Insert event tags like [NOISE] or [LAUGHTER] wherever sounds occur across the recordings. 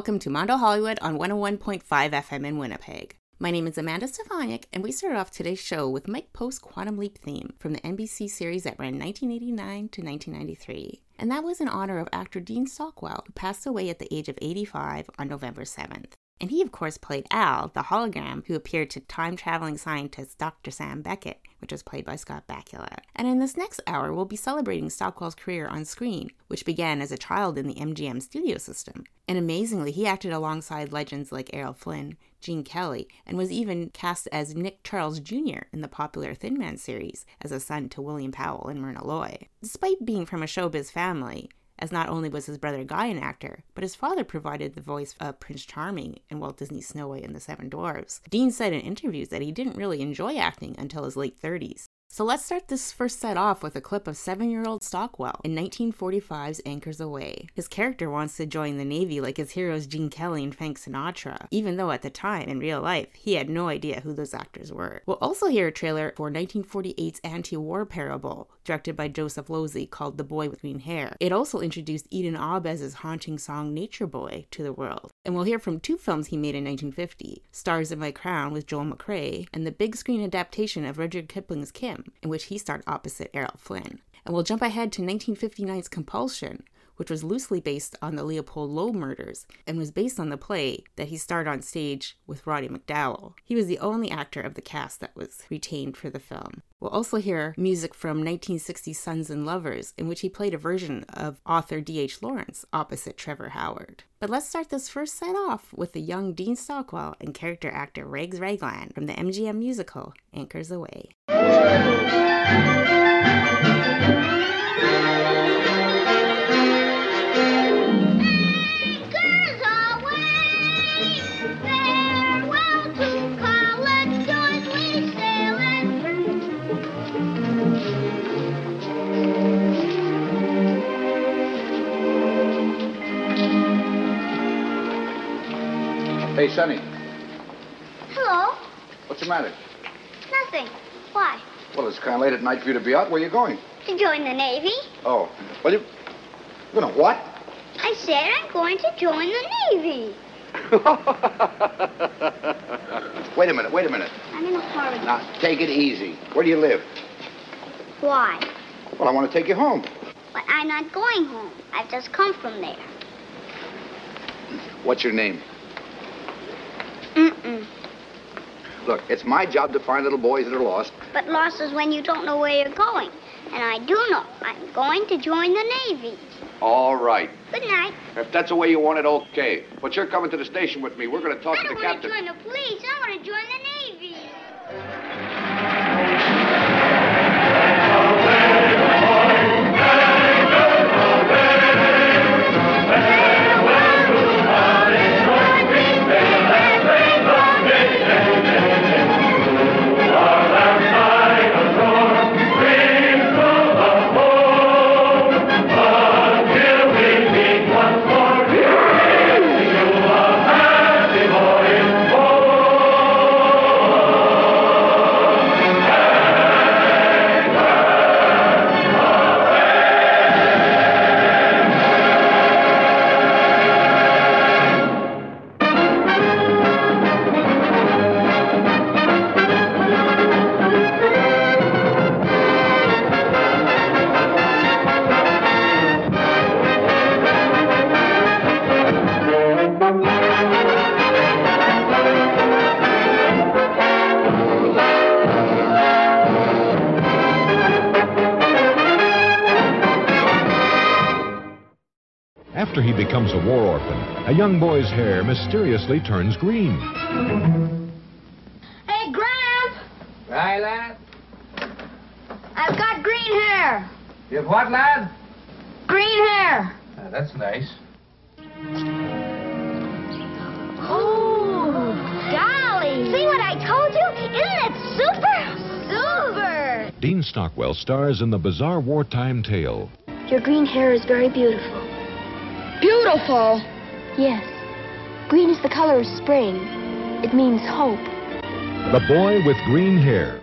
welcome to Mondo Hollywood on 101.5 FM in Winnipeg. My name is Amanda Stefaniak, and we start off today's show with Mike Post's Quantum Leap theme from the NBC series that ran 1989 to 1993. And that was in honor of actor Dean Stockwell, who passed away at the age of 85 on November 7th. And he, of course, played Al, the hologram who appeared to time traveling scientist Dr. Sam Beckett, which was played by Scott Bakula. And in this next hour, we'll be celebrating Stockwell's career on screen, which began as a child in the MGM studio system. And amazingly, he acted alongside legends like Errol Flynn, Gene Kelly, and was even cast as Nick Charles Jr. in the popular Thin Man series as a son to William Powell and Myrna Loy. Despite being from a showbiz family, as not only was his brother Guy an actor, but his father provided the voice of Prince Charming in Walt Disney's Snow White and the Seven Dwarfs. Dean said in interviews that he didn't really enjoy acting until his late 30s. So let's start this first set off with a clip of seven year old Stockwell in 1945's Anchors Aweigh. His character wants to join the Navy like his heroes Gene Kelly and Frank Sinatra, even though at the time, in real life, he had no idea who those actors were. We'll also hear a trailer for 1948's anti war parable, directed by Joseph Losey, called The Boy with Green Hair. It also introduced Eden Ahbez's haunting song Nature Boy to the world. And we'll hear from two films he made in 1950 Stars in My Crown with Joel McCrea, and the big screen adaptation of Rudyard Kipling's Kim in which he starred opposite Errol Flynn. And we'll jump ahead to 1959's Compulsion, which was loosely based on the Leopold Loeb murders and was based on the play that he starred on stage with Roddy McDowall. He was the only actor of the cast that was retained for the film. We'll also hear music from 1960's Sons and Lovers, in which he played a version of author D.H. Lawrence opposite Trevor Howard. But let's start this first set off with the young Dean Stockwell and character actor Rags Raglan from the MGM musical Anchors Aweigh. Hey, Sonny. Hello. What's the matter? Nothing. Why? Well, it's kind of late at night for you to be out. Where are you going? To join the Navy. Oh, well, you... You know what? I said I'm going to join the Navy. [LAUGHS] wait a minute, wait a minute. I'm in a hurry. Now, take it easy. Where do you live? Why? Well, I want to take you home. But I'm not going home. I've just come from there. What's your name? Mm-mm. Look, it's my job to find little boys that are lost. But lost is when you don't know where you're going. And I do know. I'm going to join the Navy. All right. Good night. If that's the way you want it, okay. But you're coming to the station with me. We're going to talk I to don't the want to captain. join the police. I want to join the Navy. A young boy's hair mysteriously turns green. Hey, Gramp! Right, lad? I've got green hair. You've what, lad? Green hair. Ah, that's nice. Oh, golly. See what I told you? Isn't it super? Super. Dean Stockwell stars in the bizarre wartime tale. Your green hair is very beautiful. Beautiful. Yes. Green is the color of spring. It means hope. The Boy with Green Hair.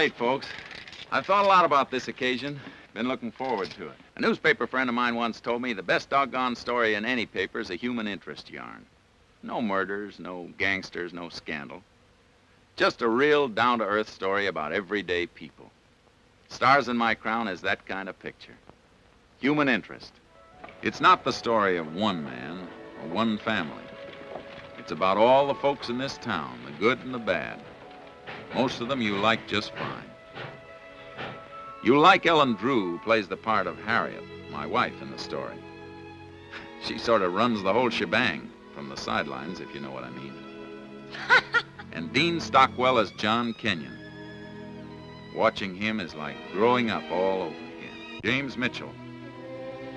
Late, folks. I've thought a lot about this occasion. Been looking forward to it. A newspaper friend of mine once told me the best doggone story in any paper is a human interest yarn. No murders, no gangsters, no scandal. Just a real down to earth story about everyday people. Stars in My Crown is that kind of picture. Human interest. It's not the story of one man or one family. It's about all the folks in this town, the good and the bad. Most of them you like just fine. You like Ellen Drew, who plays the part of Harriet, my wife in the story. [LAUGHS] She sort of runs the whole shebang from the sidelines, if you know what I mean. [LAUGHS] and Dean Stockwell as John Kenyon. Watching him is like growing up all over again. James Mitchell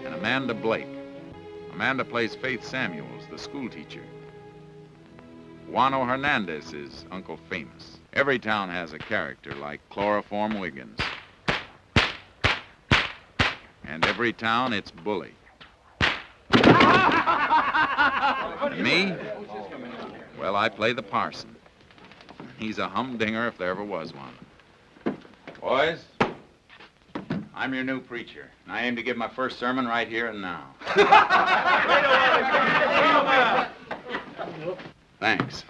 and Amanda Blake. Amanda plays Faith Samuels, the schoolteacher. Juano Hernandez is Uncle Famous. Every town has a character like Chloroform Wiggins. And every town, it's Bully. And [LAUGHS] me? Well, I play the parson. He's a humdinger if there ever was one. Boys, I'm your new preacher, and I aim to give my first sermon right here and now. [LAUGHS] Thanks.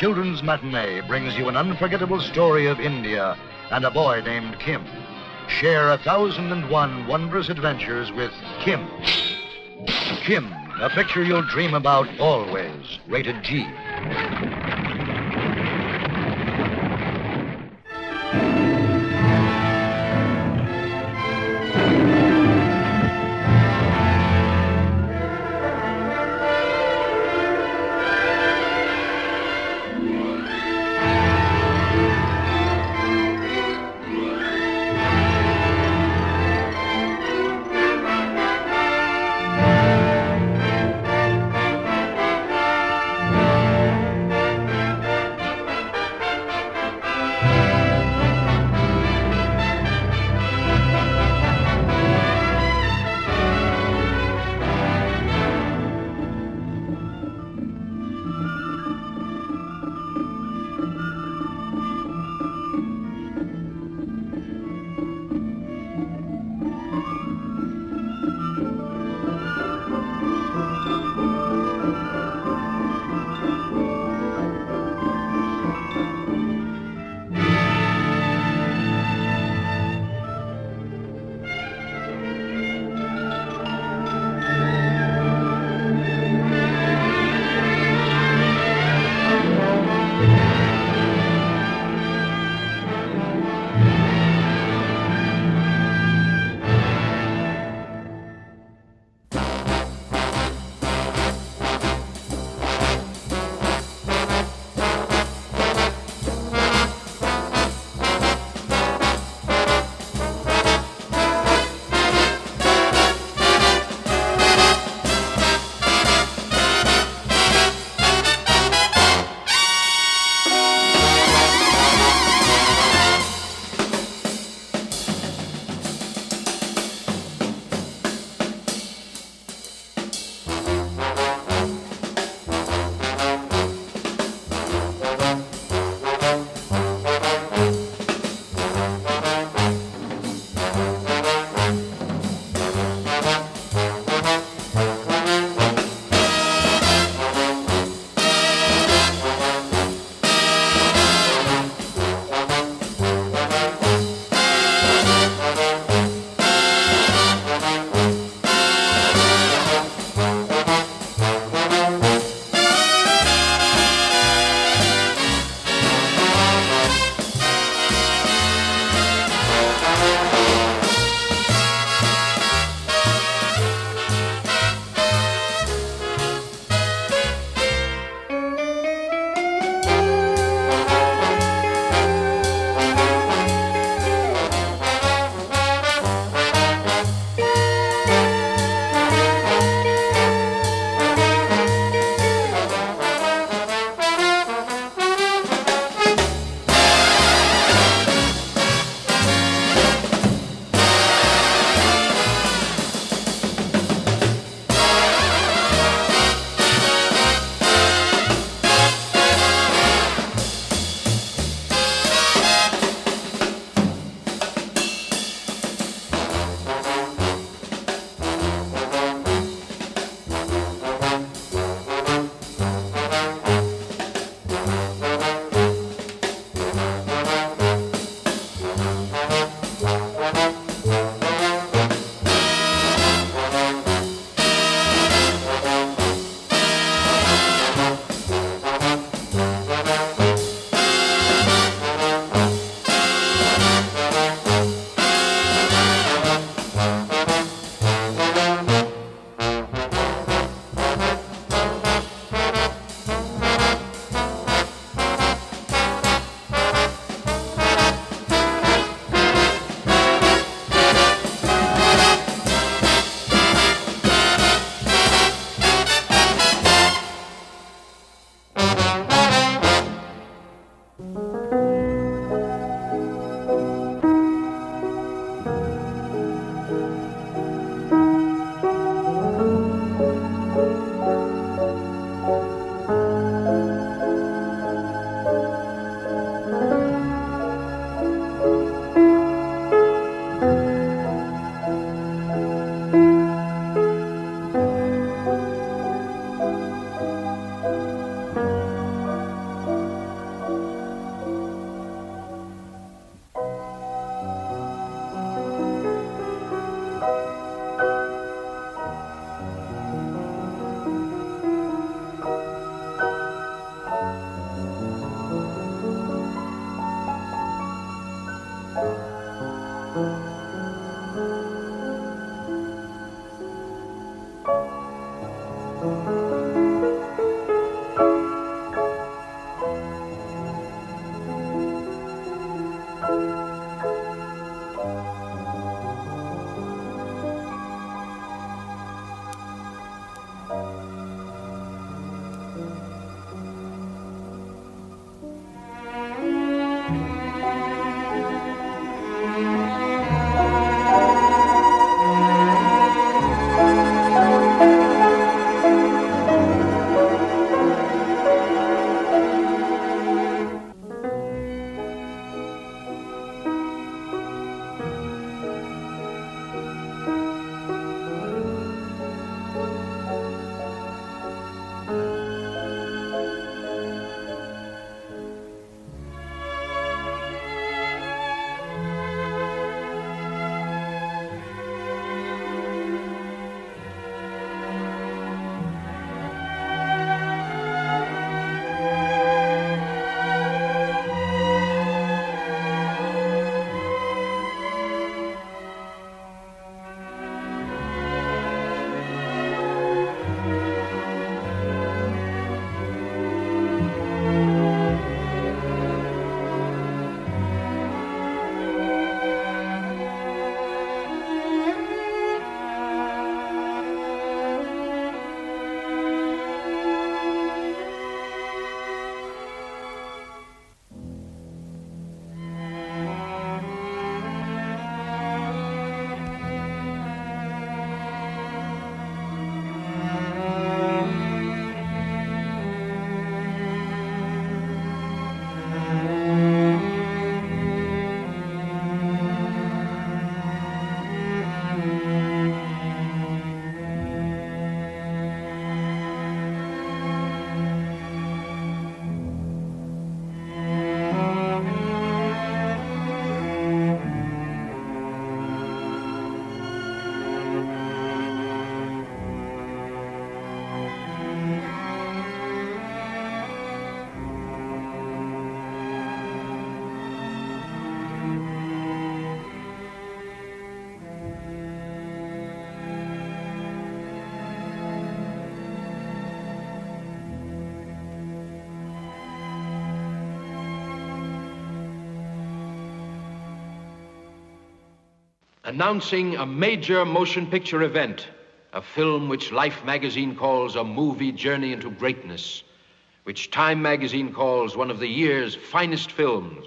Children's Matinee brings you an unforgettable story of India and a boy named Kim. Share a thousand and one wondrous adventures with Kim. Kim, a picture you'll dream about always. Rated G. announcing a major motion picture event, a film which Life magazine calls a movie journey into greatness, which Time magazine calls one of the year's finest films.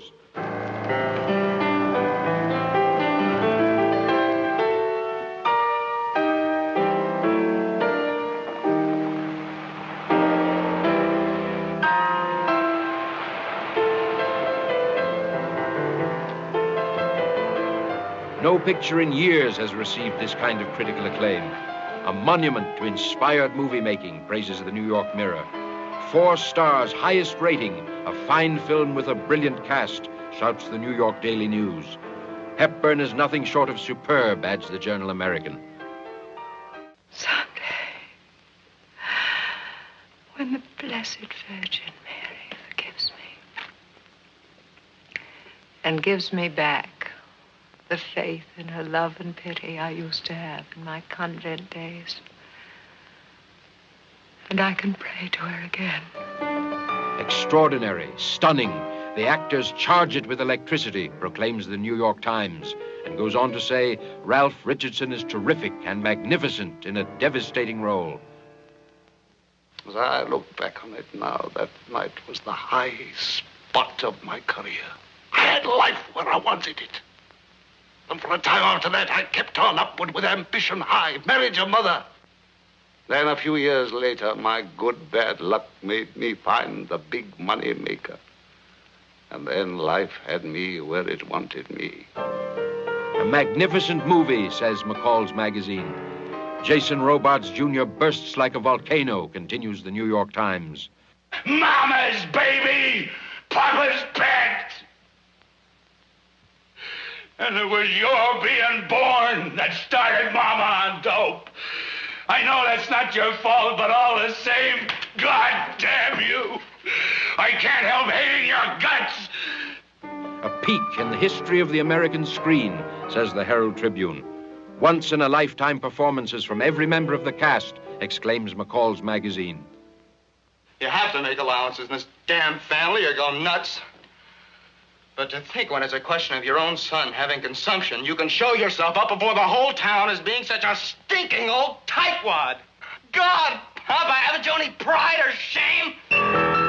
No picture in years has received this kind of critical acclaim. A monument to inspired movie making, praises the New York Mirror. Four stars, highest rating, a fine film with a brilliant cast, shouts the New York Daily News. Hepburn is nothing short of superb, adds the Journal American. Someday, when the Blessed Virgin Mary forgives me and gives me back the faith in her love and pity I used to have in my convent days. And I can pray to her again. Extraordinary, stunning. The actors charge it with electricity, proclaims the New York Times, and goes on to say Ralph Richardson is terrific and magnificent in a devastating role. As I look back on it now, that night was the high spot of my career. I had life where I wanted it. And for a time after that, I kept on upward with ambition high, married your mother. Then a few years later, my good bad luck made me find the big money maker. And then life had me where it wanted me. A magnificent movie, says McCall's magazine. Jason Robards Jr. bursts like a volcano, continues the New York Times. Mama's baby, Papa's pet. And it was your being born that started Mama on dope. I know that's not your fault, but all the same, God damn you. I can't help hating your guts. a peak in the history of the American screen, says the Herald Tribune. Once in a lifetime performances from every member of the cast, exclaims McCall's magazine. You have to make allowances in this damn family or go nuts. But to think when it's a question of your own son having consumption, you can show yourself up before the whole town as being such a stinking old tightwad. God, Papa, haven't you any pride or shame?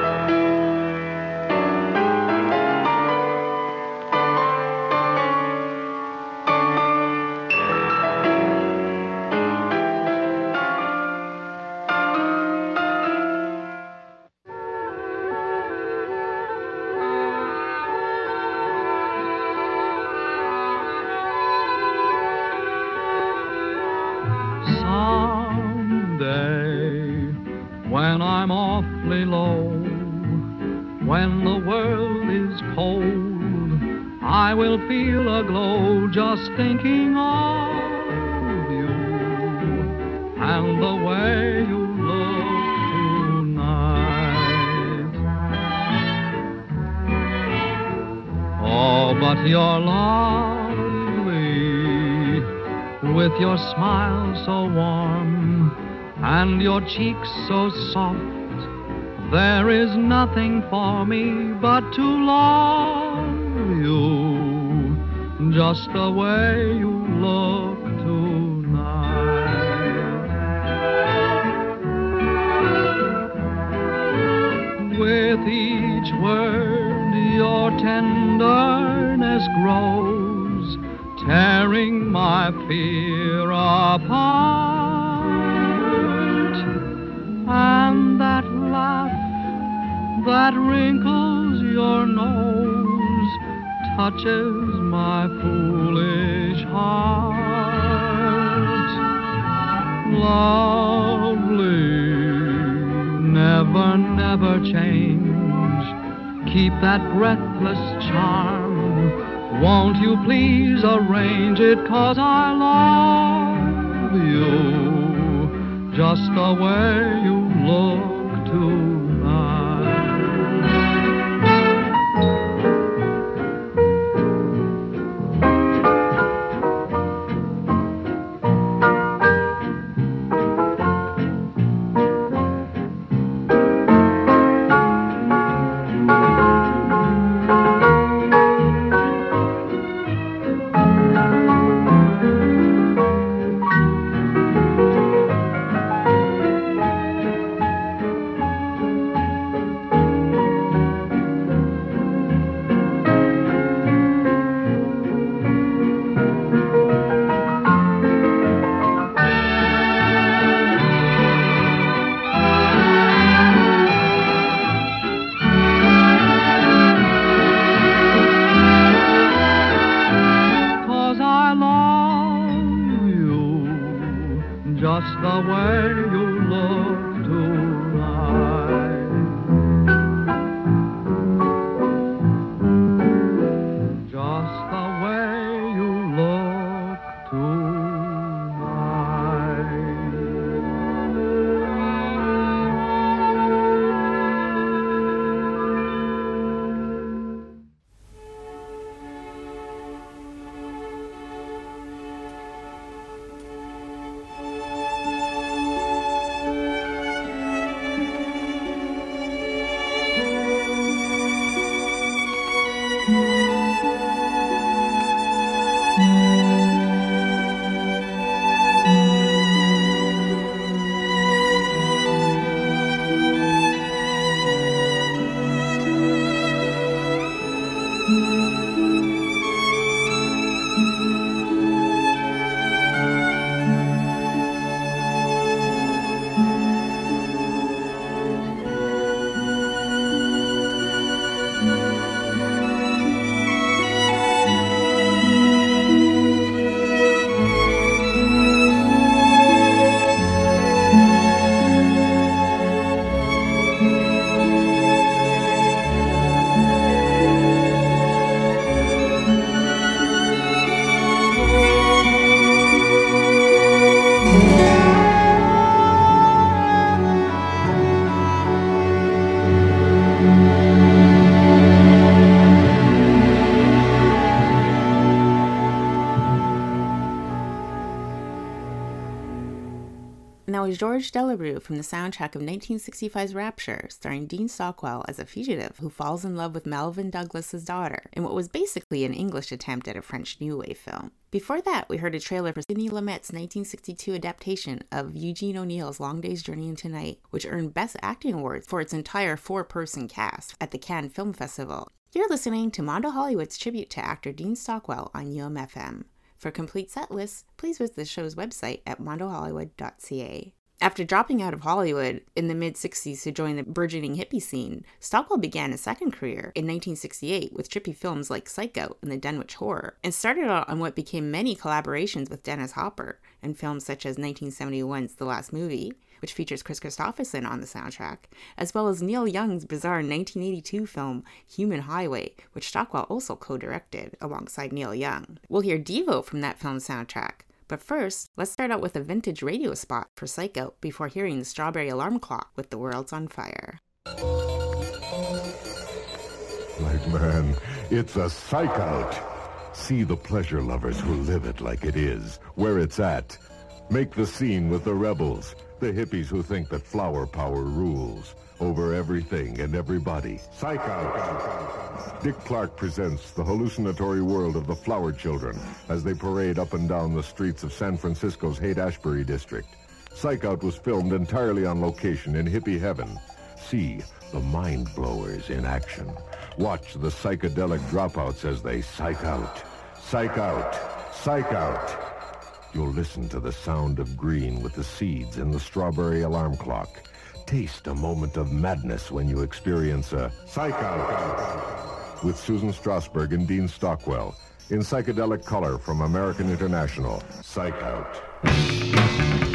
Thinking of you and the way you look tonight. Oh, but you're lovely with your smile so warm and your cheeks so soft. There is nothing for me but to love just the way you look tonight. With each word, your tenderness grows, tearing my fear apart. And that laugh that wrinkles your nose touches my foolish heart. Lovely, never, never change. Keep that breathless charm. Won't you please arrange it? Cause I love you just the way you look tonight. Was George Delerue from the soundtrack of 1965's Rapture, starring Dean Stockwell as a fugitive who falls in love with Melvyn Douglas's daughter in what was basically an English attempt at a French New Wave film. Before that, we heard a trailer for Sidney Lumet's 1962 adaptation of Eugene O'Neill's Long Day's Journey into Night, which earned Best Acting Awards for its entire four person cast at the Cannes Film Festival. You're listening to Mondo Hollywood's tribute to actor Dean Stockwell on UMFM. For complete set lists, please visit the show's website at mondohollywood.ca. After dropping out of Hollywood in the mid 60s to join the burgeoning hippie scene, Stockwell began a second career in 1968 with trippy films like Psych Out and The Dunwich Horror, and started out on what became many collaborations with Dennis Hopper in films such as 1971's The Last Movie, which features Kris Kristofferson on the soundtrack, as well as Neil Young's bizarre 1982 film Human Highway, which Stockwell also co directed alongside Neil Young. We'll hear Devo from that film's soundtrack. But first, let's start out with a vintage radio spot for Psych Out before hearing the Strawberry Alarm Clock with The World's on Fire. Like man, it's a psych out. See the pleasure lovers who live it like it is, where it's at. Make the scene with the rebels, the hippies who think that flower power rules over everything and everybody. Psych out. Dick Clark presents the hallucinatory world of the flower children as they parade up and down the streets of San Francisco's Haight-Ashbury district. Psych Out was filmed entirely on location in hippie heaven. See the mind blowers in action. Watch the psychedelic dropouts as they psych out. Psych out. Psych out. You'll listen to the sound of green with the seeds in the strawberry alarm clock. Taste a moment of madness when you experience a psych out with Susan Strasberg and Dean Stockwell in psychedelic color from American International. Psych out.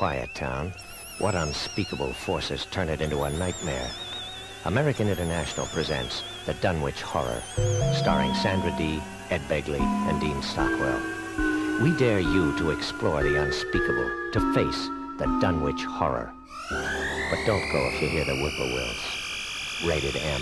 Quiet town. What unspeakable forces turn it into a nightmare? American International presents The Dunwich Horror, starring Sandra Dee, Ed Begley, and Dean Stockwell. We dare you to explore the unspeakable, to face the Dunwich Horror. But don't go if you hear the whippoorwills. Rated M.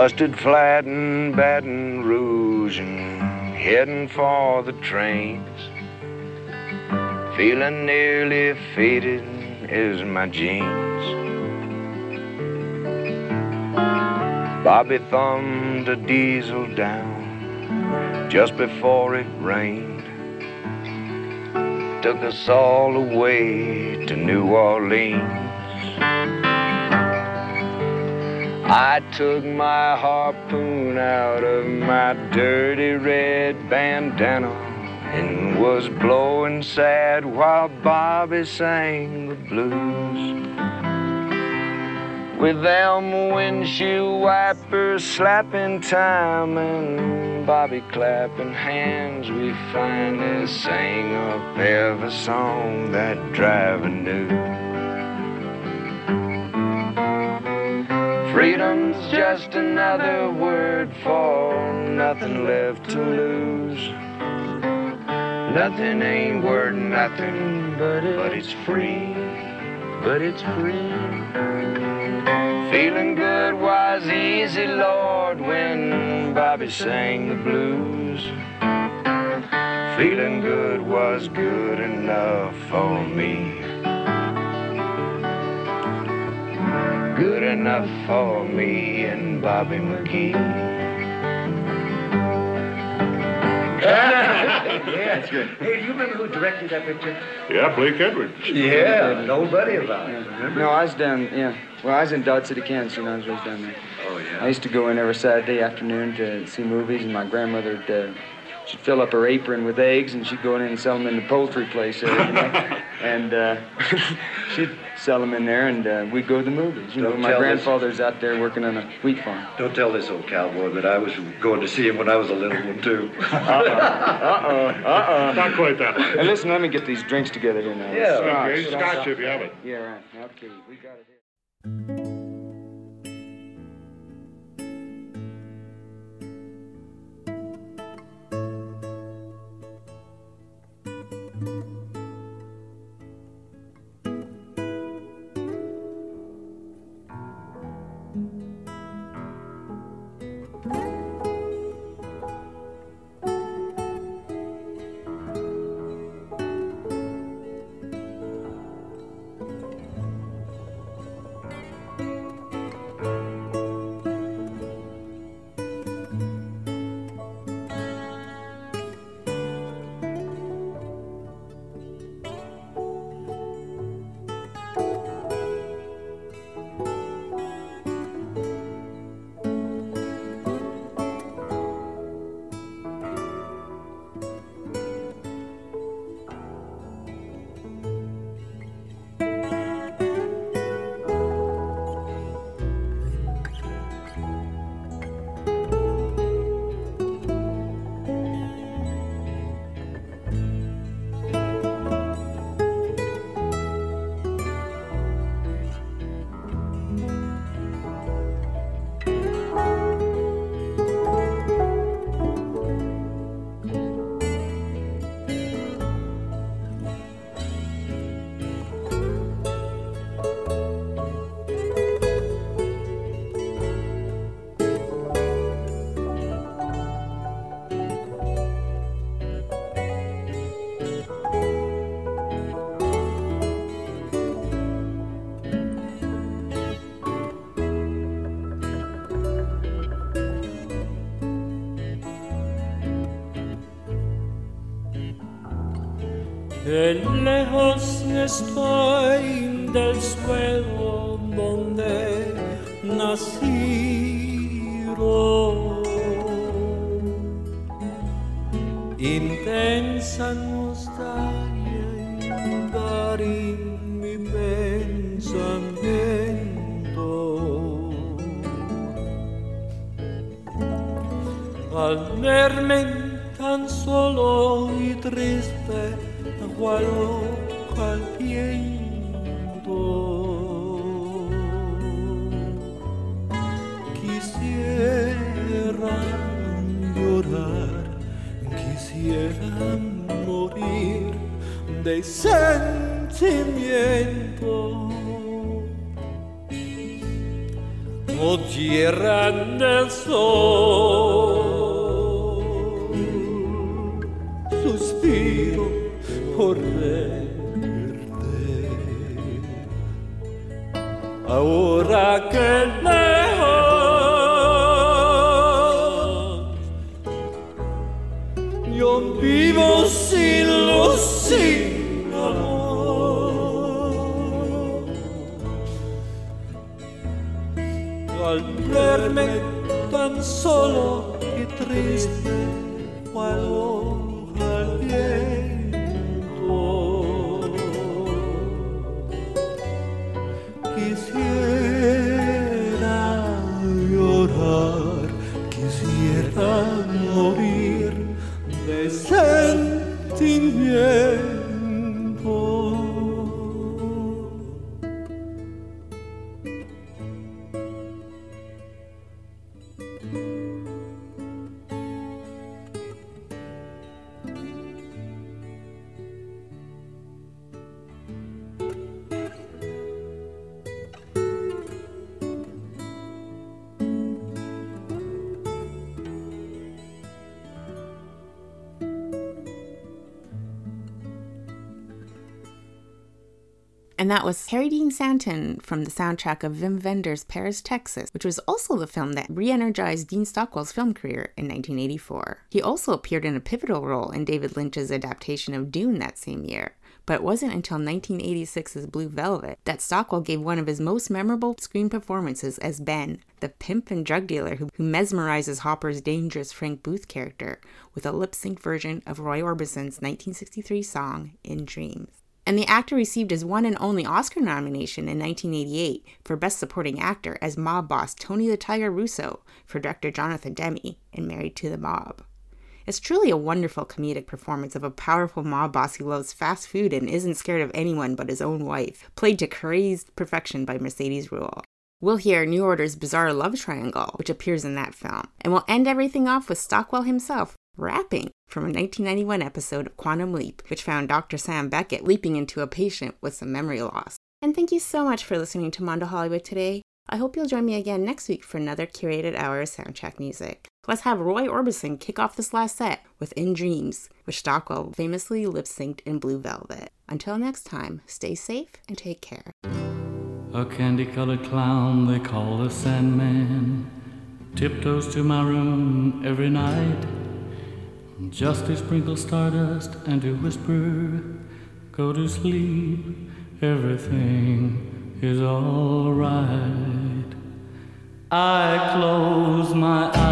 Busted flat in Baton Rouge and heading for the trains. Feeling nearly faded as my jeans. Bobby thumbed a diesel down just before it rained. Took us all away to New Orleans. I took my harpoon out of my dirty red bandana and was blowing sad while Bobby sang the blues. With them windshield wipers slapping time and Bobby clapping hands, we finally sang up every song that driver knew. Freedom's just another word for nothing left to lose. Nothing ain't worth nothing, but it's, but it's free. But it's free. Feeling good was easy, Lord, when Bobby sang the blues. Feeling good was good enough for me. Good enough for me and Bobby McGee. yeah, that's good. Hey, do you remember who directed that picture? Yeah, Blake Edwards. Yeah, an old buddy of ours. Remember? No, I was down, yeah. Well, I was in Dodge City, Kansas, and I was raised down there. Oh, yeah. I used to go in every Saturday afternoon to see movies, and my grandmother would, uh, she'd fill up her apron with eggs, and she'd go in and sell them in the poultry place there, you know? and uh, [LAUGHS] she'd sell them in there, and uh, we'd go to the movies. You know, Don't my tell this- grandfather's out there working on a wheat farm. Don't tell this old cowboy, but I was going to see him when I was a little one, too. [LAUGHS] Uh-oh, uh-oh. Not quite that way. Hey, listen, let me get these drinks together here now. Yeah, okay, scotch if you have it. Yeah, right. Okay, we got it here. Intensa nostalgia en mi pensamiento. Al verme tan solo y triste, cual hoja quisiera morir de sentimiento. o tierra del sol. Suspiro por verte. Ahora que solo y triste, And that was Harry Dean Stanton from the soundtrack of Wim Wenders' Paris, Texas, which was also the film that re energized Dean Stockwell's film career in 1984. He also appeared in a pivotal role in David Lynch's adaptation of Dune that same year. But it wasn't until 1986's Blue Velvet that Stockwell gave one of his most memorable screen performances as Ben, the pimp and drug dealer who, who mesmerizes Hopper's dangerous Frank Booth character with a lip sync version of Roy Orbison's 1963 song In Dreams and the actor received his one and only Oscar nomination in 1988 for Best Supporting Actor as mob boss Tony the Tiger Russo for director Jonathan Demme in Married to the Mob. It's truly a wonderful comedic performance of a powerful mob boss who loves fast food and isn't scared of anyone but his own wife, played to crazed perfection by Mercedes Ruehl. We'll hear New Order's bizarre love triangle, which appears in that film, and we'll end everything off with Stockwell himself rapping from a 1991 episode of Quantum Leap, which found Dr. Sam Beckett leaping into a patient with some memory loss. And thank you so much for listening to Mondo Hollywood today. I hope you'll join me again next week for another curated hour of soundtrack music. Let's have Roy Orbison kick off this last set with In Dreams, which Stockwell famously lip synced in Blue Velvet. Until next time, stay safe and take care. A candy colored clown they call the Sandman tiptoes to my room every night just to sprinkle stardust and to whisper, Go to sleep, everything is alright. I close my eyes,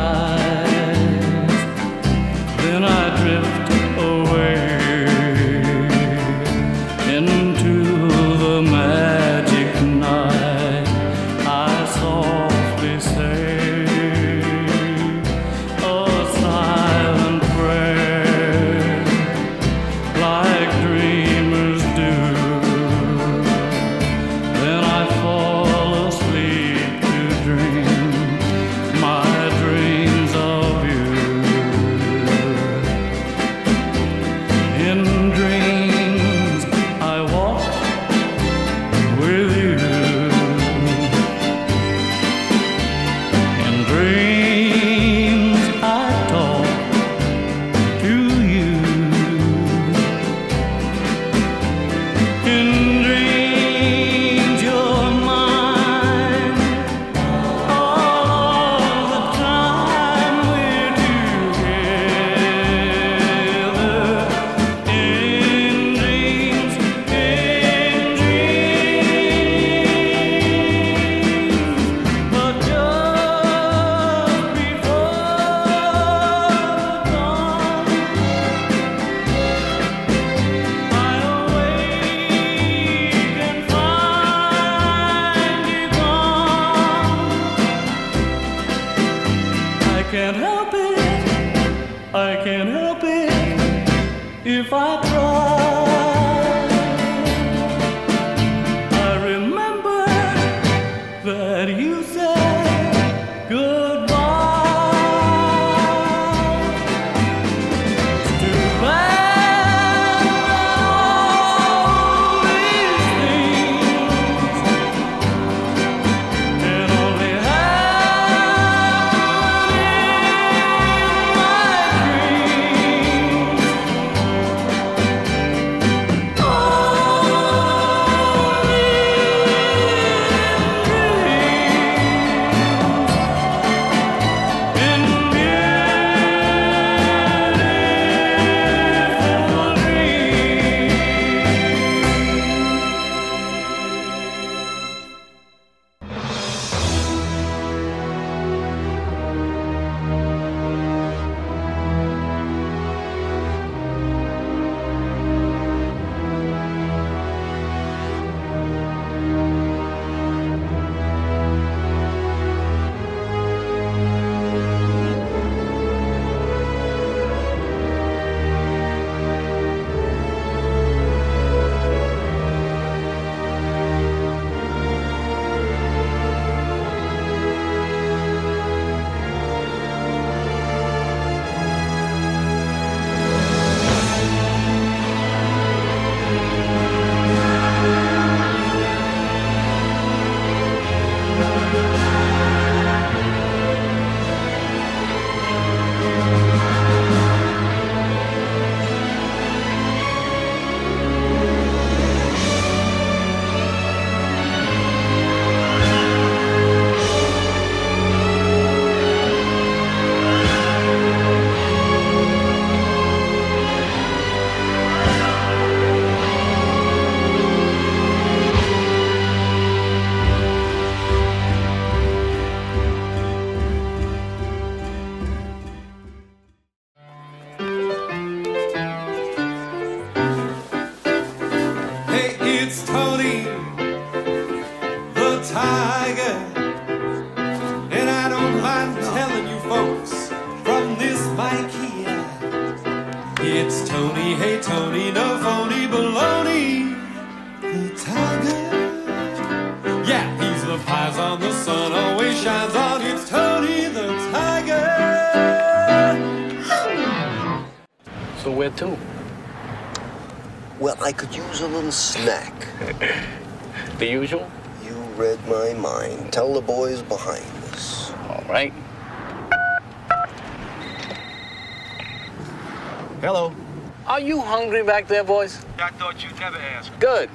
hungry back there, boys? I thought you'd never ask. Good.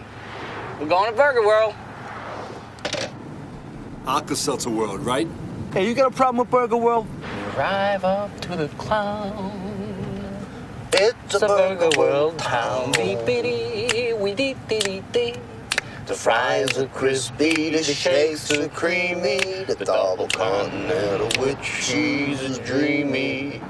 We're going to Burger World. Alka-Seltzer World, right? Hey, you got a problem with Burger World? Drive up to the clown. It's, a, Burger, World town. Beep bitty, we dee dee dee dee. The fries are crispy, the shakes are creamy, the double continental with cheese is dreamy.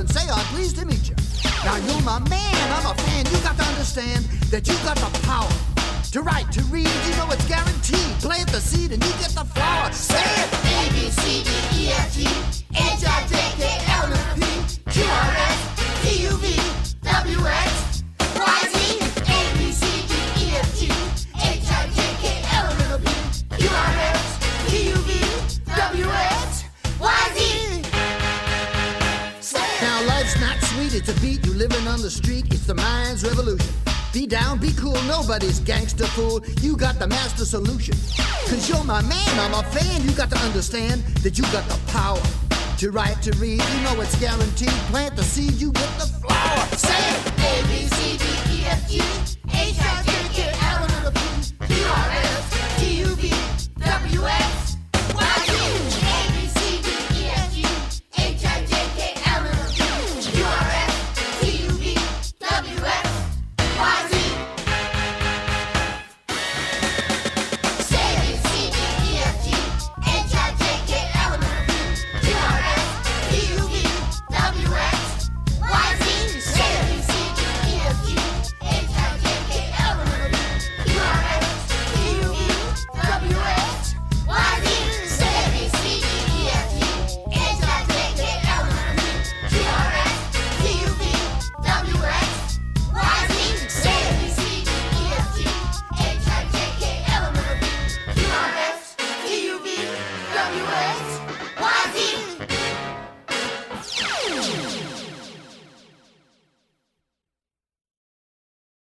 and say I'm pleased to meet you. Now you're my man, I'm a fan. You got to understand that you got the power to write, to read. You know it's guaranteed. Plant the seed and you get the flower. Say it. A B C D E F G H I J the street, it's the mind's revolution. Be down, be cool, nobody's gangster fool. You got the master solution. Cause you're my man, I'm a fan. You got to understand that you got the power to write, to read. You know it's guaranteed. Plant the seed, you get the flower. Say it! A, B, C, D, E, F, G, H, I, J, K, L, M, N, O, P, Q, R, S, T, U, V, W, X, Y, Z.